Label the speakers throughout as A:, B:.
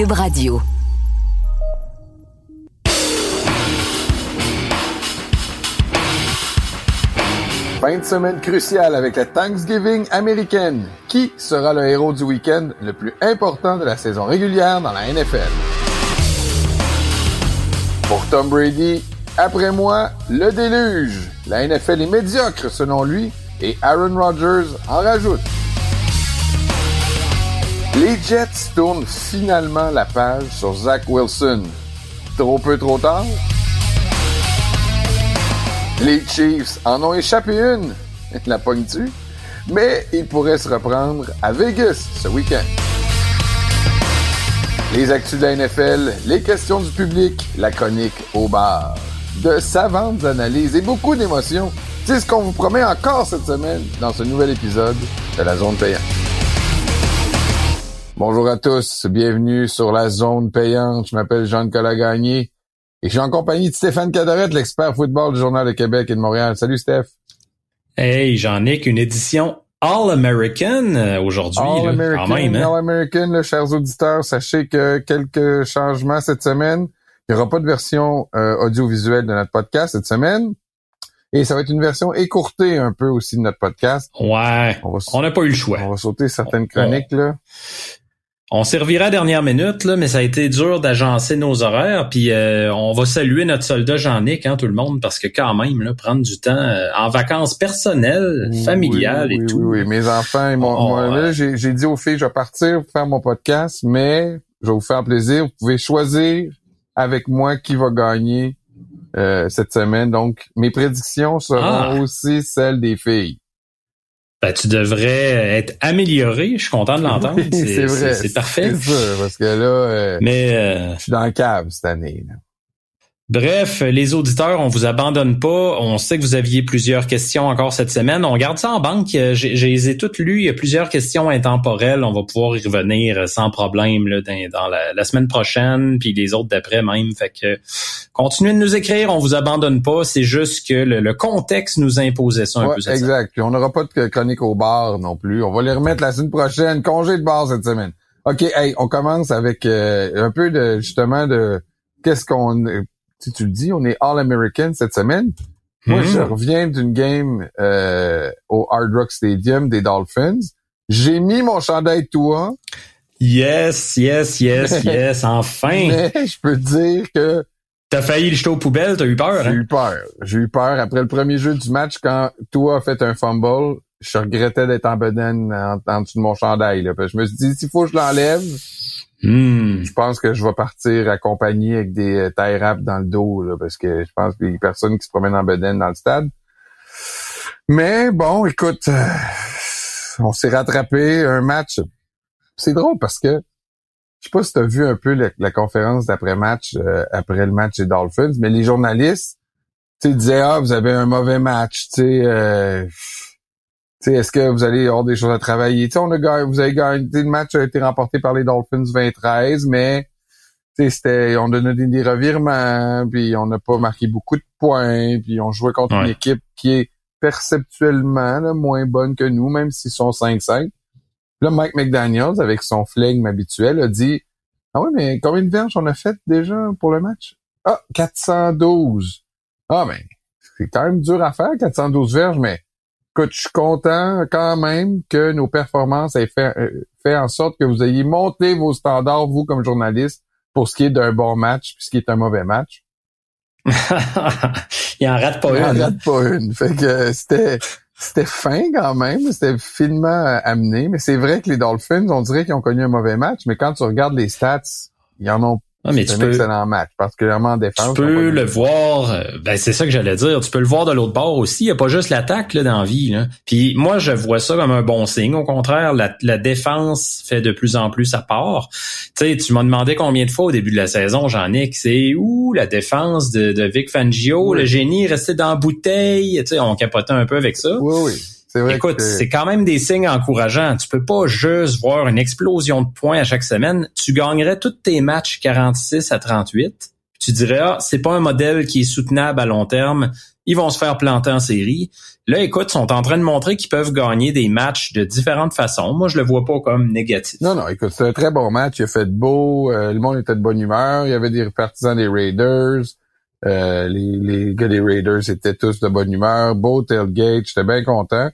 A: Cube Radio.
B: Fin de semaine cruciale avec la Thanksgiving américaine. Qui sera le héros du week-end le plus important de la saison régulière dans la NFL? Pour Tom Brady, après moi, le déluge. La NFL est médiocre selon lui et Aaron Rodgers en rajoute. Les Jets tournent finalement la page sur Zach Wilson. Trop peu trop tard? Les Chiefs en ont échappé une, la pogne-tu? Mais ils pourraient se reprendre à Vegas ce week-end. Les actus de la NFL, les questions du public, la chronique au bar. De savantes analyses et beaucoup d'émotions. C'est ce qu'on vous promet encore cette semaine dans ce nouvel épisode de la Zone Payante. Bonjour à tous, bienvenue sur la Zone Payante. Je m'appelle Jean-Nicolas Gagné et je suis en compagnie de Stéphane Cadorette, l'expert football du Journal de Québec et de Montréal. Salut Steph.
C: Hey, j'en ai qu'une édition All-American euh, aujourd'hui.
B: All-American,
C: hein?
B: All-American, chers auditeurs, sachez que quelques changements cette semaine. Il n'y aura pas de version euh, audiovisuelle de notre podcast cette semaine. Et ça va être une version écourtée un peu aussi de notre podcast.
C: Ouais, on n'a pas eu le choix.
B: On va sauter certaines chroniques, là.
C: On servira à dernière minute, là, mais ça a été dur d'agencer nos horaires. Puis euh, on va saluer notre soldat Jean-Nic, hein, tout le monde, parce que quand même, là, prendre du temps euh, en vacances personnelles, familiales et tout.
B: Oui, oui, mes enfants, moi, j'ai dit aux filles, je vais partir pour faire mon podcast, mais je vais vous faire plaisir. Vous pouvez choisir avec moi qui va gagner euh, cette semaine. Donc, mes prédictions seront ah. aussi celles des filles.
C: Ben, tu devrais être amélioré. Je suis content de l'entendre.
B: c'est vrai.
C: C'est parfait.
B: C'est sûr, parce que là, euh,
C: Mais, euh,
B: je suis dans le cave cette année. Là.
C: Bref, les auditeurs, on vous abandonne pas. On sait que vous aviez plusieurs questions encore cette semaine. On garde ça en banque. J'ai les ai toutes lues. Il y a plusieurs questions intemporelles. On va pouvoir y revenir sans problème là, dans, la, semaine prochaine, puis les autres d'après même. Fait que continuez de nous écrire. On vous abandonne pas. C'est juste que le, contexte nous imposait ça un peu.
B: exact. Puis on n'aura pas de chronique au bar non plus. On va les remettre la semaine prochaine. Congé de bar cette semaine. OK, hey, on commence avec euh, un peu de justement de qu'est-ce qu'on si tu le dis, on est All-American cette semaine. Moi, je hmm. reviens d'une game euh, au Hard Rock Stadium des Dolphins. J'ai mis mon chandail toi.
C: Yes, yes, yes, yes, enfin.
B: Mais je peux te dire que
C: T'as failli le jeter aux poubelles, t'as eu peur,
B: J'ai
C: hein?
B: eu peur. J'ai eu peur. Après le premier jeu du match, quand toi a fait un fumble, je regrettais d'être en bedaine en, en, dessous de mon chandail. Là. Je me suis dit, s'il faut que je l'enlève,
C: Hmm.
B: Je pense que je vais partir accompagné avec des euh, tie wraps dans le dos, là, parce que je pense qu'il y a personne qui se promène en bedaine dans le stade. Mais bon, écoute, euh, on s'est rattrapé un match. C'est drôle parce que je sais pas si tu as vu un peu la, conférence d'après-match euh, après le match des Dolphins, mais les journalistes, tu disaient ah vous avez un mauvais match, tu sais est-ce que vous allez avoir des choses à travailler? T'sais, on a vous avez gagné, le match a été remporté par les Dolphins 2013, mais c'était, on a donné des revirements, puis on n'a pas marqué beaucoup de points, puis on jouait contre une équipe qui est perceptuellement moins bonne que nous, même s'ils sont 5-5. Là, Mike McDaniels, avec son flegme habituel, a dit Ah oui, mais combien de verges on a fait déjà pour le match? Ah, 412. Ah ben, c'est quand même dur à faire, 412 verges, mais Écoute, je suis content quand même que nos performances aient fait, euh, fait en sorte que vous ayez monté vos standards, vous, comme journaliste, pour ce qui est d'un bon match, puis ce qui est un mauvais match.
C: Il en rate pas une.
B: Il en rate pas une. Fait que c'était, c'était fin quand même. C'était finement euh, amené. Mais c'est vrai que les Dolphins, on dirait qu'ils ont connu un mauvais match, mais quand tu regardes les stats, ils en ont
C: ah, mais
B: c'est
C: un peux,
B: excellent match, particulièrement en défense.
C: Tu peux le voir, euh, ben c'est ça que j'allais dire, tu peux le voir de l'autre bord aussi. Il n'y a pas juste l'attaque là, dans la vie. Là. Puis moi, je vois ça comme un bon signe. Au contraire, la, la défense fait de plus en plus sa part. Tu sais, tu m'as demandé combien de fois au début de la saison, Jean-Nic, c'est où la défense de, de Vic Fangio, le génie resté dans la bouteille. Tu sais, on capotait un peu avec ça.
B: Oui, oui.
C: Écoute, c'est quand même des signes encourageants. Tu peux pas juste voir une explosion de points à chaque semaine. Tu gagnerais tous tes matchs 46 à 38. Tu dirais, ah, c'est pas un modèle qui est soutenable à long terme. Ils vont se faire planter en série. Là, écoute, sont en train de montrer qu'ils peuvent gagner des matchs de différentes façons. Moi, je le vois pas comme négatif.
B: Non, non, écoute, c'est un très bon match. Il a fait beau. Euh, le monde était de bonne humeur. Il y avait des partisans des Raiders. Euh, les, les gars des Raiders étaient tous de bonne humeur. Beau tailgate. J'étais bien content.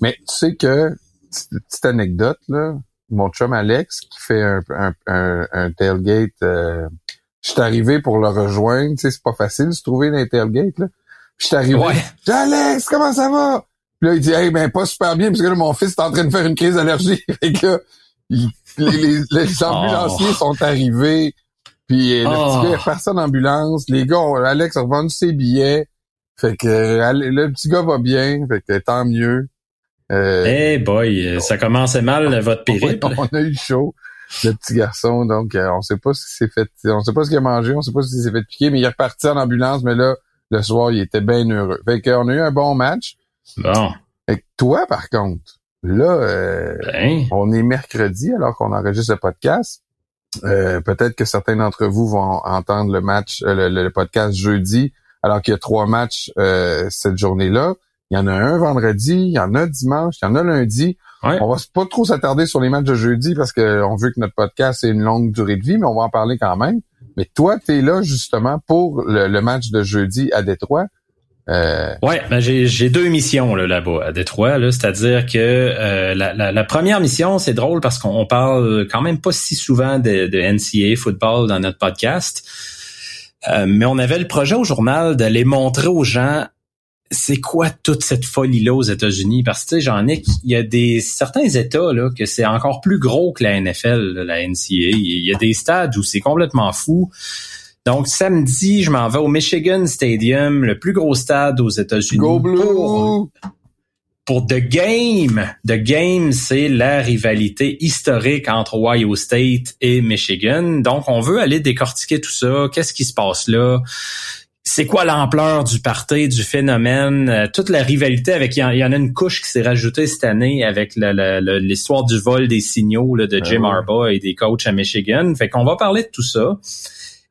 B: Mais tu sais que, petite anecdote, là, mon chum Alex, qui fait un, un, un, tailgate, euh, je suis arrivé pour le rejoindre. Tu sais, c'est pas facile de se trouver dans les tailgates, là. Je suis arrivé. Ouais. Alex, comment ça va? Puis là, il dit, hey, ben, pas super bien, parce que là, mon fils est en train de faire une crise d'allergie. et que, les, les, les, ambulanciers oh. sont arrivés. Puis le petit gars est reparti en ambulance. Les gars, Alex a revendu ses billets. Fait que le petit gars va bien. Fait que tant mieux.
C: Euh, hey boy, ça commençait mal votre périple.
B: On, a eu chaud, le petit garçon. Donc, euh, on sait pas ce qu'il s'est fait. On sait pas ce qu'il a mangé. On sait pas s'il s'est fait piquer, mais il est reparti en ambulance. Mais là, le soir, il était bien heureux. Fait qu'on a eu un bon match.
C: Bon.
B: Fait toi, par contre, là, euh, ben. on est mercredi alors qu'on enregistre le podcast. Euh, peut-être que certains d'entre vous vont entendre le match, euh, le, podcast jeudi, alors qu'il y a trois matchs cette journée-là. Il y en a un vendredi, il y en a dimanche, il y en a lundi. On va pas trop s'attarder sur les matchs de jeudi parce qu'on veut que notre podcast ait une longue durée de vie, mais on va en parler quand même. Mais toi, tu es là justement pour le, match de jeudi à Détroit.
C: Euh... Ouais, ben j'ai deux missions là, là-bas à Détroit, là, c'est-à-dire que euh, la, première mission, c'est drôle parce qu'on parle quand même pas si souvent de, de NCAA football dans notre podcast, euh, mais on avait le projet au journal d'aller montrer aux gens c'est quoi toute cette folie-là aux États-Unis? Parce que, tu sais, j'en ai, il y a des, certains États, là, que c'est encore plus gros que la NFL, la NCA. Il y a des stades où c'est complètement fou. Donc, samedi, je m'en vais au Michigan Stadium, le plus gros stade aux États-Unis.
B: Go Blue!
C: Pour, The Game. The Game, c'est la rivalité historique entre Ohio State et Michigan. Donc, on veut aller décortiquer tout ça. Qu'est-ce qui se passe là? C'est quoi l'ampleur du party, du phénomène, euh, toute la rivalité avec il y, en a une couche qui s'est rajoutée cette année avec l'histoire du vol des signaux là, de Jim ah Harbaugh et des coachs à Michigan. Fait qu'on va parler de tout ça.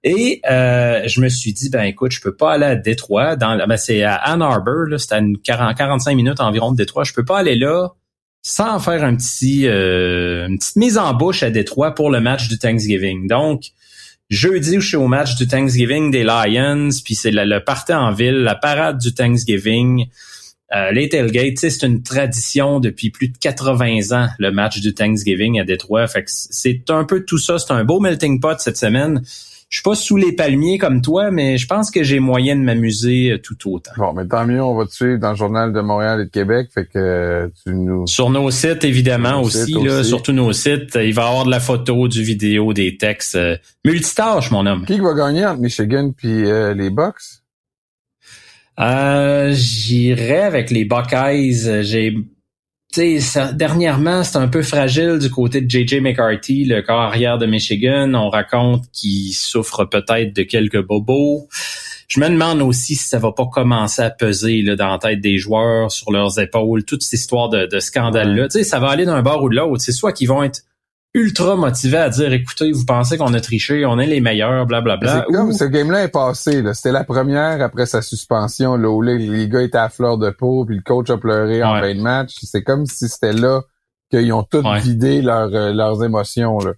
C: Et euh, je me suis dit ben écoute, je peux pas aller à Détroit dans ben, c'est à Ann Arbor là, c'est à une 40, 45 minutes environ de Détroit, je peux pas aller là sans faire un petit euh, une petite mise en bouche à Détroit pour le match du Thanksgiving. Donc Jeudi, je suis au match du Thanksgiving des Lions, puis c'est le, le en ville, la parade du Thanksgiving. Euh, les tailgates, c'est une tradition depuis plus de 80 ans, le match du Thanksgiving à Détroit. Fait que c'est un peu tout ça. C'est un beau melting pot cette semaine je suis pas sous les palmiers comme toi, mais je pense que j'ai moyen de m'amuser euh, tout autant.
B: Bon, mais tant mieux, on va te suivre dans le journal de Montréal et de Québec, fait que euh, tu nous...
C: Sur nos sites, évidemment, aussi, là, sur tous nos sites, il va y avoir de la photo, du vidéo, des textes. Euh, multitâche, mon homme.
B: Qui va gagner entre Michigan puis les Bucks?
C: Euh, J'irai avec les Buckeyes. J'ai ça, dernièrement, c'est un peu fragile du côté de JJ McCarthy, le corps arrière de Michigan. On raconte qu'il souffre peut-être de quelques bobos. Je me demande aussi si ça va pas commencer à peser là, dans la tête des joueurs, sur leurs épaules, toute cette histoire de, de scandale-là. sais, Ça va aller d'un bord ou de l'autre. C'est soit qu'ils vont être ultra motivé à dire écoutez, vous pensez qu'on a triché, on est les meilleurs, blablabla.
B: C'est comme ce game-là est passé. C'était la première après sa suspension, là, où les, gars étaient à fleur de peau, puis le coach a pleuré en fin de match. C'est comme si c'était là qu'ils ont tout vidé euh, leurs émotions. Là.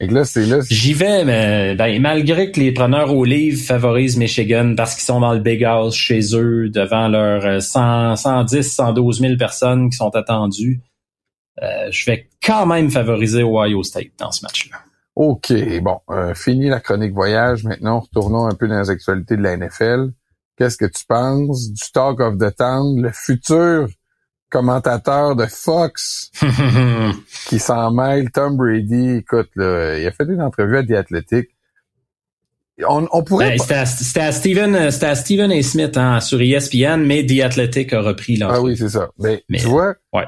B: Et là, c'est là.
C: J'y vais, mais ben, malgré que les preneurs au livre favorisent Michigan parce qu'ils sont dans le Big House chez eux devant leurs 100, 110, 112 000 personnes qui sont attendues. Euh, je vais quand même favoriser Ohio State dans ce match-là.
B: OK, bon, euh, fini la chronique voyage. Maintenant, retournons un peu dans les actualités de la NFL. Qu'est-ce que tu penses du Talk of the Town, le futur commentateur de Fox qui s'en mêle, Tom Brady? Écoute, là, il a fait une entrevue à The Athletic on, pourrait.
C: Ben, c'était à, Steven, euh, c'était à Steven A. Smith hein, sur ESPN, mais The Athletic a repris
B: là. Ah oui, c'est ça. Mais, tu vois,
C: ouais.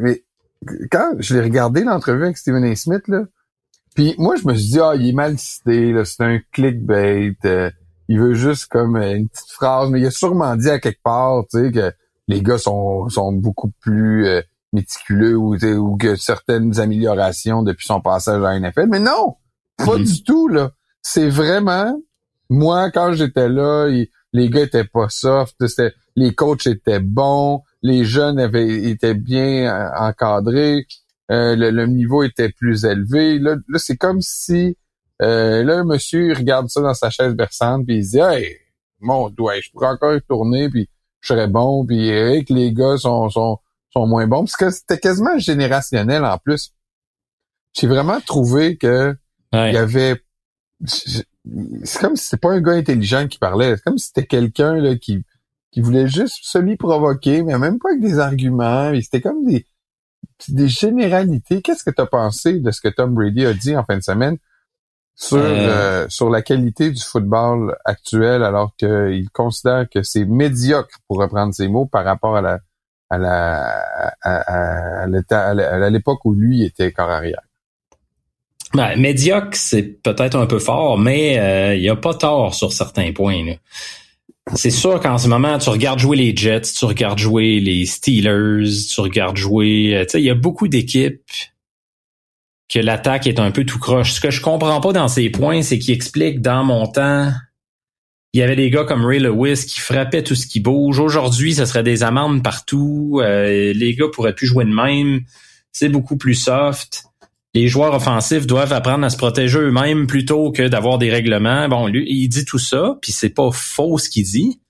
B: mais quand je l'ai regardé l'entrevue avec Steven A. Smith là, puis moi je me suis dit ah il est mal cité là, c'est un clickbait, euh, il veut juste comme euh, une petite phrase, mais il a sûrement dit à quelque part, tu sais que les gars sont sont beaucoup plus méticuleux ou, ou que certaines améliorations depuis son passage à la NFL, mais non, pas mm-hmm. du tout là c'est vraiment moi quand j'étais là, les gars étaient pas soft. C'était les coachs étaient bons, les jeunes avaient étaient bien euh, encadrés, euh, le, niveau était plus élevé. Là, c'est comme si euh, là, un monsieur il regarde ça dans sa chaise berçante, puis il se dit Hey, mon doigt, je pourrais encore y tourner, puis je serais bon, puis que les gars sont, sont, sont moins bons. Parce que c'était quasiment générationnel en plus. J'ai vraiment trouvé que il y avait c'est comme si c'était pas un gars intelligent qui parlait. C'est comme si c'était quelqu'un là, qui, qui voulait juste semi-provoquer, mais même pas avec des arguments. C'était comme des, des généralités. Qu'est-ce que tu as pensé de ce que Tom Brady a dit en fin de semaine sur, euh. Euh, sur la qualité du football actuel alors qu'il considère que c'est médiocre, pour reprendre ses mots, par rapport à la à la à, à l'époque où lui était corps arrière?
C: Ben, médiocre, c'est peut-être un peu fort, mais euh, il n'y a pas tort sur certains points. C'est sûr qu'en ce moment, tu regardes jouer les Jets, tu regardes jouer les Steelers, tu regardes jouer... Euh, tu il y a beaucoup d'équipes que l'attaque est un peu tout croche. Ce que je comprends pas dans ces points, c'est qu'il explique dans mon temps, il y avait des gars comme Ray Lewis qui frappaient tout ce qui bouge. Aujourd'hui, ce serait des amendes partout. Euh, les gars pourraient plus jouer de même. C'est beaucoup plus soft les joueurs offensifs doivent apprendre à se protéger eux-mêmes plutôt que d'avoir des règlements. Bon, lui, il dit tout ça, puis c'est pas faux ce qu'il dit,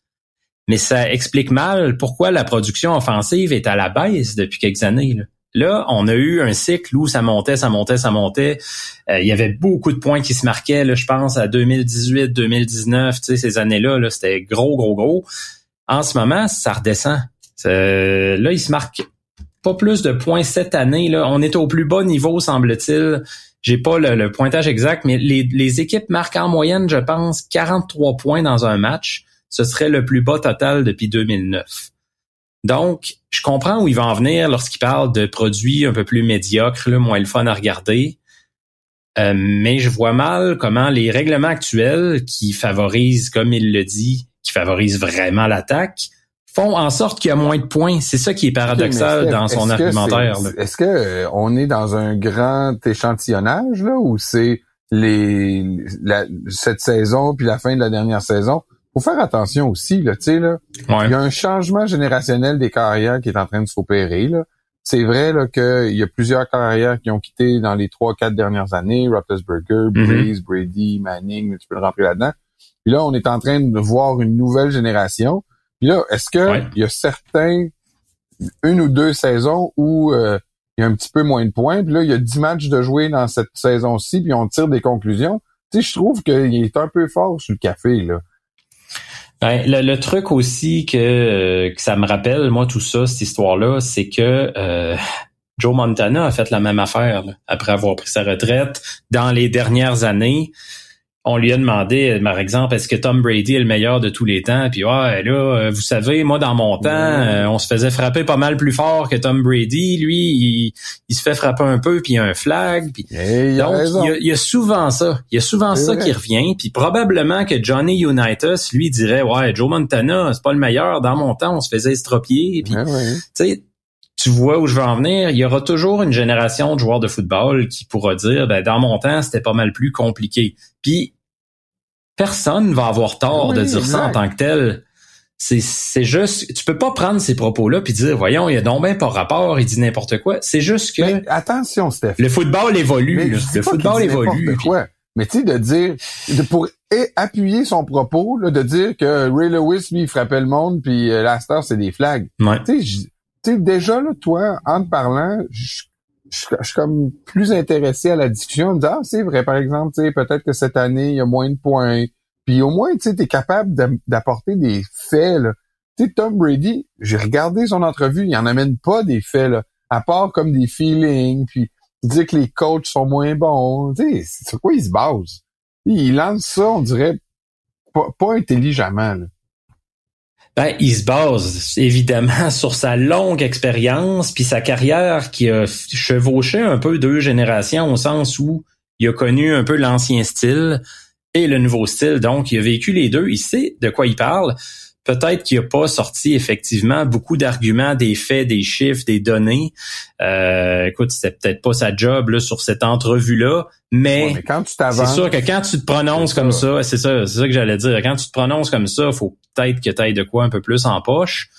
C: mais ça explique mal pourquoi la production offensive est à la baisse depuis quelques années. Là, on a eu un cycle où ça montait, ça montait, ça montait. Euh, il y avait beaucoup de points qui se marquaient, là, je pense, à 2018, 2019, tu sais, ces années-là, -là, c'était gros, gros, gros. En ce moment, ça redescend. là, il se marque pas plus de points cette année. Là. On est au plus bas niveau, semble-t-il. J'ai pas le, pointage exact, mais les, équipes marquent en moyenne, je pense, 43 points dans un match. Ce serait le plus bas total depuis 2009. Donc, je comprends où il va en venir lorsqu'il parle de produits un peu plus médiocres, là, moins le fun à regarder. Euh, mais je vois mal comment les règlements actuels qui favorisent, comme il le dit, qui favorisent vraiment l'attaque, font en sorte qu'il y a moins de points. C'est ça qui est paradoxal dans son argumentaire.
B: Est-ce que euh, on est dans un grand échantillonnage là ou c'est les cette saison puis la fin de la dernière saison? Faut faire attention aussi là, tu sais là. Il y a un changement générationnel des carrières qui est en train de s'opérer là. C'est vrai là qu'il y a plusieurs carrières qui ont quitté dans les trois quatre dernières années, Roethlisberger, mm-hmm. Breeze, Brady, Manning, tu peux le rentrer là-dedans. Puis là, on est en train de voir une nouvelle génération puis là, est-ce que il y a certains, une ou deux saisons où euh, il y a un petit peu moins de points, puis là, il y a dix matchs de jouer dans cette saison-ci, puis on tire des conclusions? Tu sais, je trouve qu'il est un peu fort sur le café, là.
C: Ben, le, truc aussi que, euh, que ça me rappelle, moi, tout ça, cette histoire-là, c'est que euh, Joe Montana a fait la même affaire après avoir pris sa retraite dans les dernières années on lui a demandé, par exemple, est-ce que Tom Brady est le meilleur de tous les temps? Puis ouais, là, euh, vous savez, moi dans mon temps, euh, on se faisait frapper pas mal plus fort que Tom Brady. Lui, il, se fait frapper un peu, puis il y a un flag. Puis... donc, il y, a, souvent ça. Il y a souvent ça qui revient. Puis probablement que Johnny Unitas, lui, dirait ouais, Joe Montana, c'est pas le meilleur. Dans mon temps, on se faisait estropier. Puis, tu vois où je veux en venir, il y aura toujours une génération de joueurs de football qui pourra dire ben dans mon temps, c'était pas mal plus compliqué. Puis personne va avoir tort de dire ça en tant que tel. C'est juste, tu peux pas prendre ces propos-là puis dire, voyons, il y a donc bien pas rapport, il dit n'importe quoi. C'est juste que.
B: Mais attention, Steph.
C: Le football évolue. Le football évolue.
B: Quoi. Mais tu sais, de dire, de, pour appuyer son propos, là, de dire que Ray Lewis, lui, il frappait le monde, puis euh, c'est des flags. Tu sais, déjà, là, toi, en te parlant, je je, suis comme plus intéressé à la discussion, de ah, c'est vrai, par exemple, peut-être que cette année, il y a moins de points. Puis au moins, tu es capable d'apporter des faits. Tu sais, Tom Brady, j'ai regardé son entrevue, il en amène pas des faits, là, à part comme des feelings, puis il dit que les coachs sont moins bons. Tu sais, sur quoi il se base? Il lance ça, on dirait, pas, pas intelligemment. Là.
C: Ben, il se base évidemment sur sa longue expérience puis sa carrière qui a chevauché un peu deux générations au sens où il a connu un peu l'ancien style et le nouveau style. Donc, il a vécu les deux. Il sait de quoi il parle. Peut-être qu'il n'a pas sorti effectivement beaucoup d'arguments, des faits, des chiffres, des données. Euh, écoute, c'était peut-être pas sa job là, sur cette entrevue-là, mais,
B: quand tu
C: c'est sûr que quand tu te prononces comme ça, c'est ça, c'est ça que j'allais dire. Quand tu te prononces comme ça, faut peut-être que tu ailles de quoi un peu plus en poche.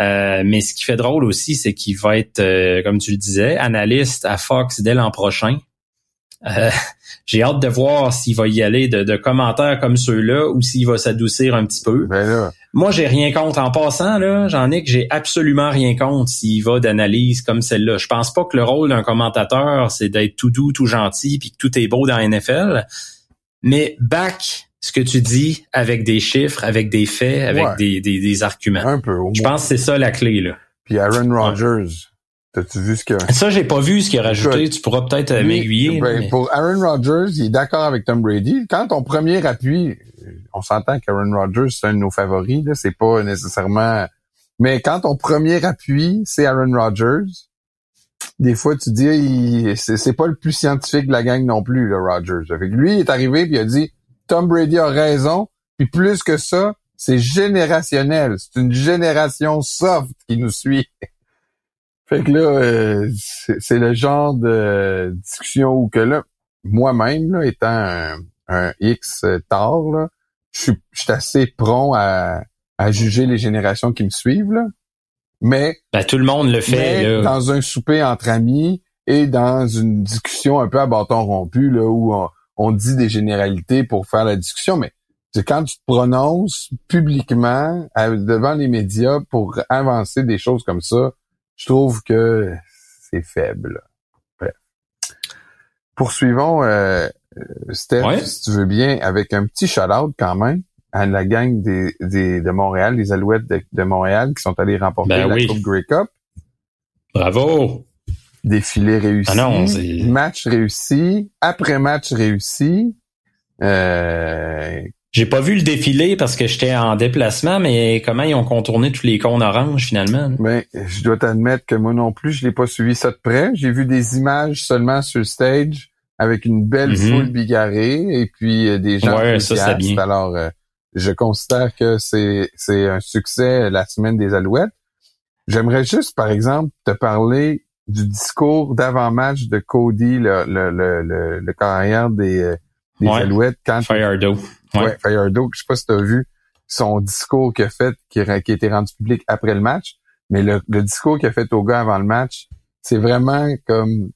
C: Euh, mais ce qui fait drôle aussi, c'est qu'il va être, euh, comme tu le disais, analyste à Fox dès l'an prochain. Euh, j'ai hâte de voir s'il va y aller de, commentaires comme ceux-là ou s'il va s'adoucir un petit peu.
B: Ben
C: Moi, j'ai rien contre. En passant, là, j'en ai que j'ai absolument rien contre s'il va d'analyse comme celle-là. Je pense pas que le rôle d'un commentateur, c'est d'être tout doux, tout gentil, puis que tout est beau dans la NFL. Mais back ce que tu dis avec des chiffres, avec des faits, avec des, des, des, arguments.
B: Un peu.
C: Je pense que c'est ça la clé, là.
B: Puis Aaron Rodgers, T'as-tu vu ce que...
C: Ça, j'ai pas vu ce qu'il a rajouté. Tu pourras peut-être euh, m'aiguiller.
B: Ben, Pour Aaron Rodgers, il est d'accord avec Tom Brady. Quand ton premier appui, on s'entend qu'Aaron Rodgers, c'est un de nos favoris, là. C'est pas nécessairement... Mais quand ton premier appui, c'est Aaron Rodgers, des fois, tu dis, c'est pas le plus scientifique de la gang non plus, le Rodgers. Avec lui, il est arrivé puis il a dit, Tom Brady a raison. Puis plus que ça, c'est générationnel. C'est une génération soft qui nous suit. Fait que là, euh, c'est le genre de discussion où que là, moi-même, là, étant un, X tard, là, je suis assez prompt à, à juger les générations qui me suivent. Là. Mais
C: ben, tout le monde le fait.
B: Dans un souper entre amis et dans une discussion un peu à bâton rompu, là, où on, on dit des généralités pour faire la discussion, mais c'est quand tu te prononces publiquement devant les médias pour avancer des choses comme ça, je trouve que c'est faible. Poursuivons, euh, Steph, si tu veux bien, avec un petit shout-out quand même à la gang des, des de Montréal, les Alouettes de, Montréal qui sont allés remporter ben la Coupe Grey Cup.
C: Bravo!
B: Défilé réussi, ah match réussi, après match réussi. Euh,
C: j'ai pas vu le défilé parce que j'étais en déplacement, mais comment ils ont contourné tous les cônes oranges finalement?
B: Ben, je dois t'admettre que moi non plus, je l'ai pas suivi ça de près. J'ai vu des images seulement sur le stage avec une belle mm-hmm. foule bigarrée et puis euh, des gens
C: ouais, ça, bien.
B: Alors, euh, je considère que c'est c'est un succès la semaine des Alouettes. J'aimerais juste, par exemple, te parler du discours d'avant-match de Cody, le, le, le, le, carrière des, euh, des Alouettes. Quand Ouais, Firedo, je sais pas si tu as vu son discours qu'il a fait, qui, a été rendu public après le match, mais le, discours qu'il a fait au gars avant le match, c'est vraiment comme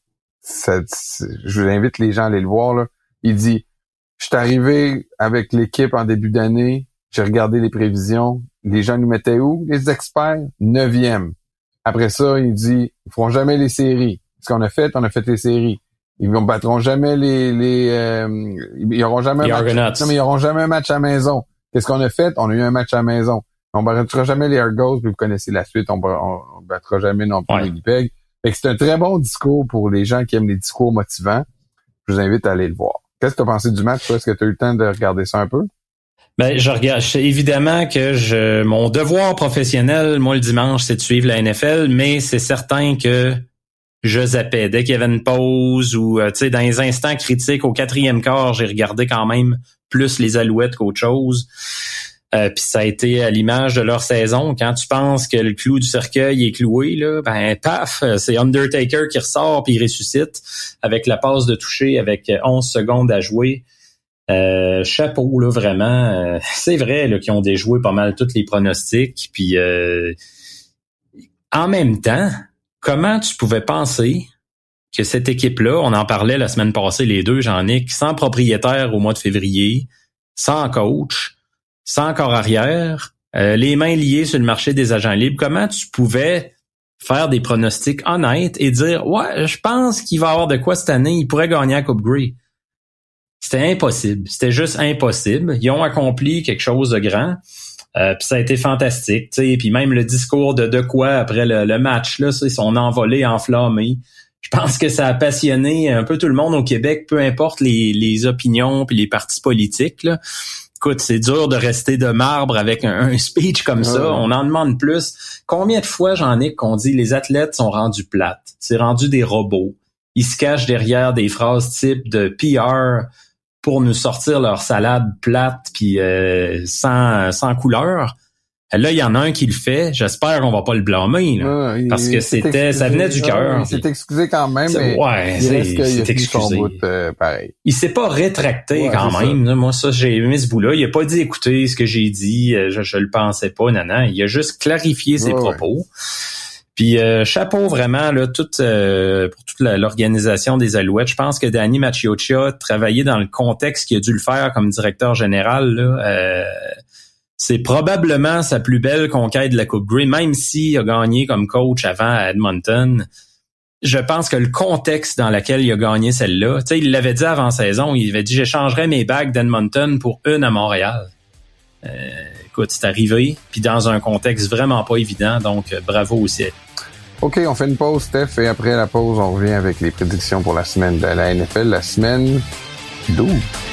B: je vous invite les gens à aller le voir. Là. Il dit Je suis arrivé avec l'équipe en début d'année, j'ai regardé les prévisions, les gens nous mettaient où? Les experts, neuvième. Après ça, il dit Ils feront jamais les séries. Ce qu'on a fait, on a fait les séries. Ils ne battront jamais les, les euh, ils auront jamais un match, non, mais ils auront jamais un match à maison. Qu'est-ce qu'on a fait? On a eu un match à maison. On battra jamais les Argos, puis vous connaissez la suite. On, on, battra jamais non plus les Winnipeg. c'est un très bon discours pour les gens qui aiment les discours motivants. Je vous invite à aller le voir. Qu'est-ce que tu as pensé du match? Est-ce que tu as eu le temps de regarder ça un peu?
C: Ben, je regarde. évidemment que je, mon devoir professionnel, moi, le dimanche, c'est de suivre la NFL, mais c'est certain que je zappais. Dès qu'il y avait une pause ou euh, tu dans les instants critiques, au quatrième quart, j'ai regardé quand même plus les alouettes qu'autre chose. Euh, puis ça a été à l'image de leur saison. Quand tu penses que le clou du cercueil est cloué, là, ben paf, c'est Undertaker qui ressort puis il ressuscite avec la passe de toucher avec 11 secondes à jouer. Euh, chapeau là vraiment. c'est vrai là qu'ils ont déjoué pas mal tous les pronostics. Puis en même temps, comment tu pouvais penser que cette équipe-là, on en parlait la semaine passée, les deux, Jean-Nic, sans propriétaire au mois de février, sans coach, sans corps arrière, euh, les mains liées sur le marché des agents libres, comment tu pouvais faire des pronostics honnêtes et dire Ouais, je pense qu'il va avoir de quoi cette année, il pourrait gagner la Coupe Grey. C'était impossible. C'était juste impossible. Ils ont accompli quelque chose de grand. Euh, puis ça a été fantastique, tu sais. Puis même le discours de De quoi après le, match, là, c'est son envolé enflammé. Je pense que ça a passionné un peu tout le monde au Québec, peu importe les, les opinions puis les partis politiques. Là. Écoute, c'est dur de rester de marbre avec un, speech comme ça. On en demande plus. Combien de fois j'en ai qu'on dit les athlètes sont rendus plates, c'est rendu des robots. Ils se cachent derrière des phrases type de PR pour nous sortir leur salade plate puis euh, sans, sans couleur. Là, il y en a un qui le fait. J'espère qu'on va pas le blâmer, là, parce que c'était, ça venait du cœur.
B: il s'est excusé quand même, mais
C: ouais,
B: il
C: excusé.
B: Bout, euh, pareil.
C: Il s'est pas rétracté quand même. Moi, ça, j'ai aimé ce bout-là. Il a pas dit écoutez ce que j'ai dit, euh, je, je le pensais pas, non, Il a juste clarifié ses propos. Puis euh, chapeau vraiment tout, pour toute l'organisation des Alouettes. Je pense que Danny Macchioccia travaillé dans le contexte qu'il a dû le faire comme directeur général. Là, c'est probablement sa plus belle conquête de la Coupe Grey, même s'il a gagné comme coach avant à Edmonton. Je pense que le contexte dans lequel il a gagné celle-là, tu sais, il l'avait dit avant saison, il avait dit j'échangerais mes bagues d'Edmonton pour une à Montréal. Euh, écoute, c'est arrivé, puis dans un contexte vraiment pas évident, donc euh, bravo aussi.
B: OK, on fait une pause, Steph, et après la pause, on revient avec les prédictions pour la semaine de la NFL, la semaine 12.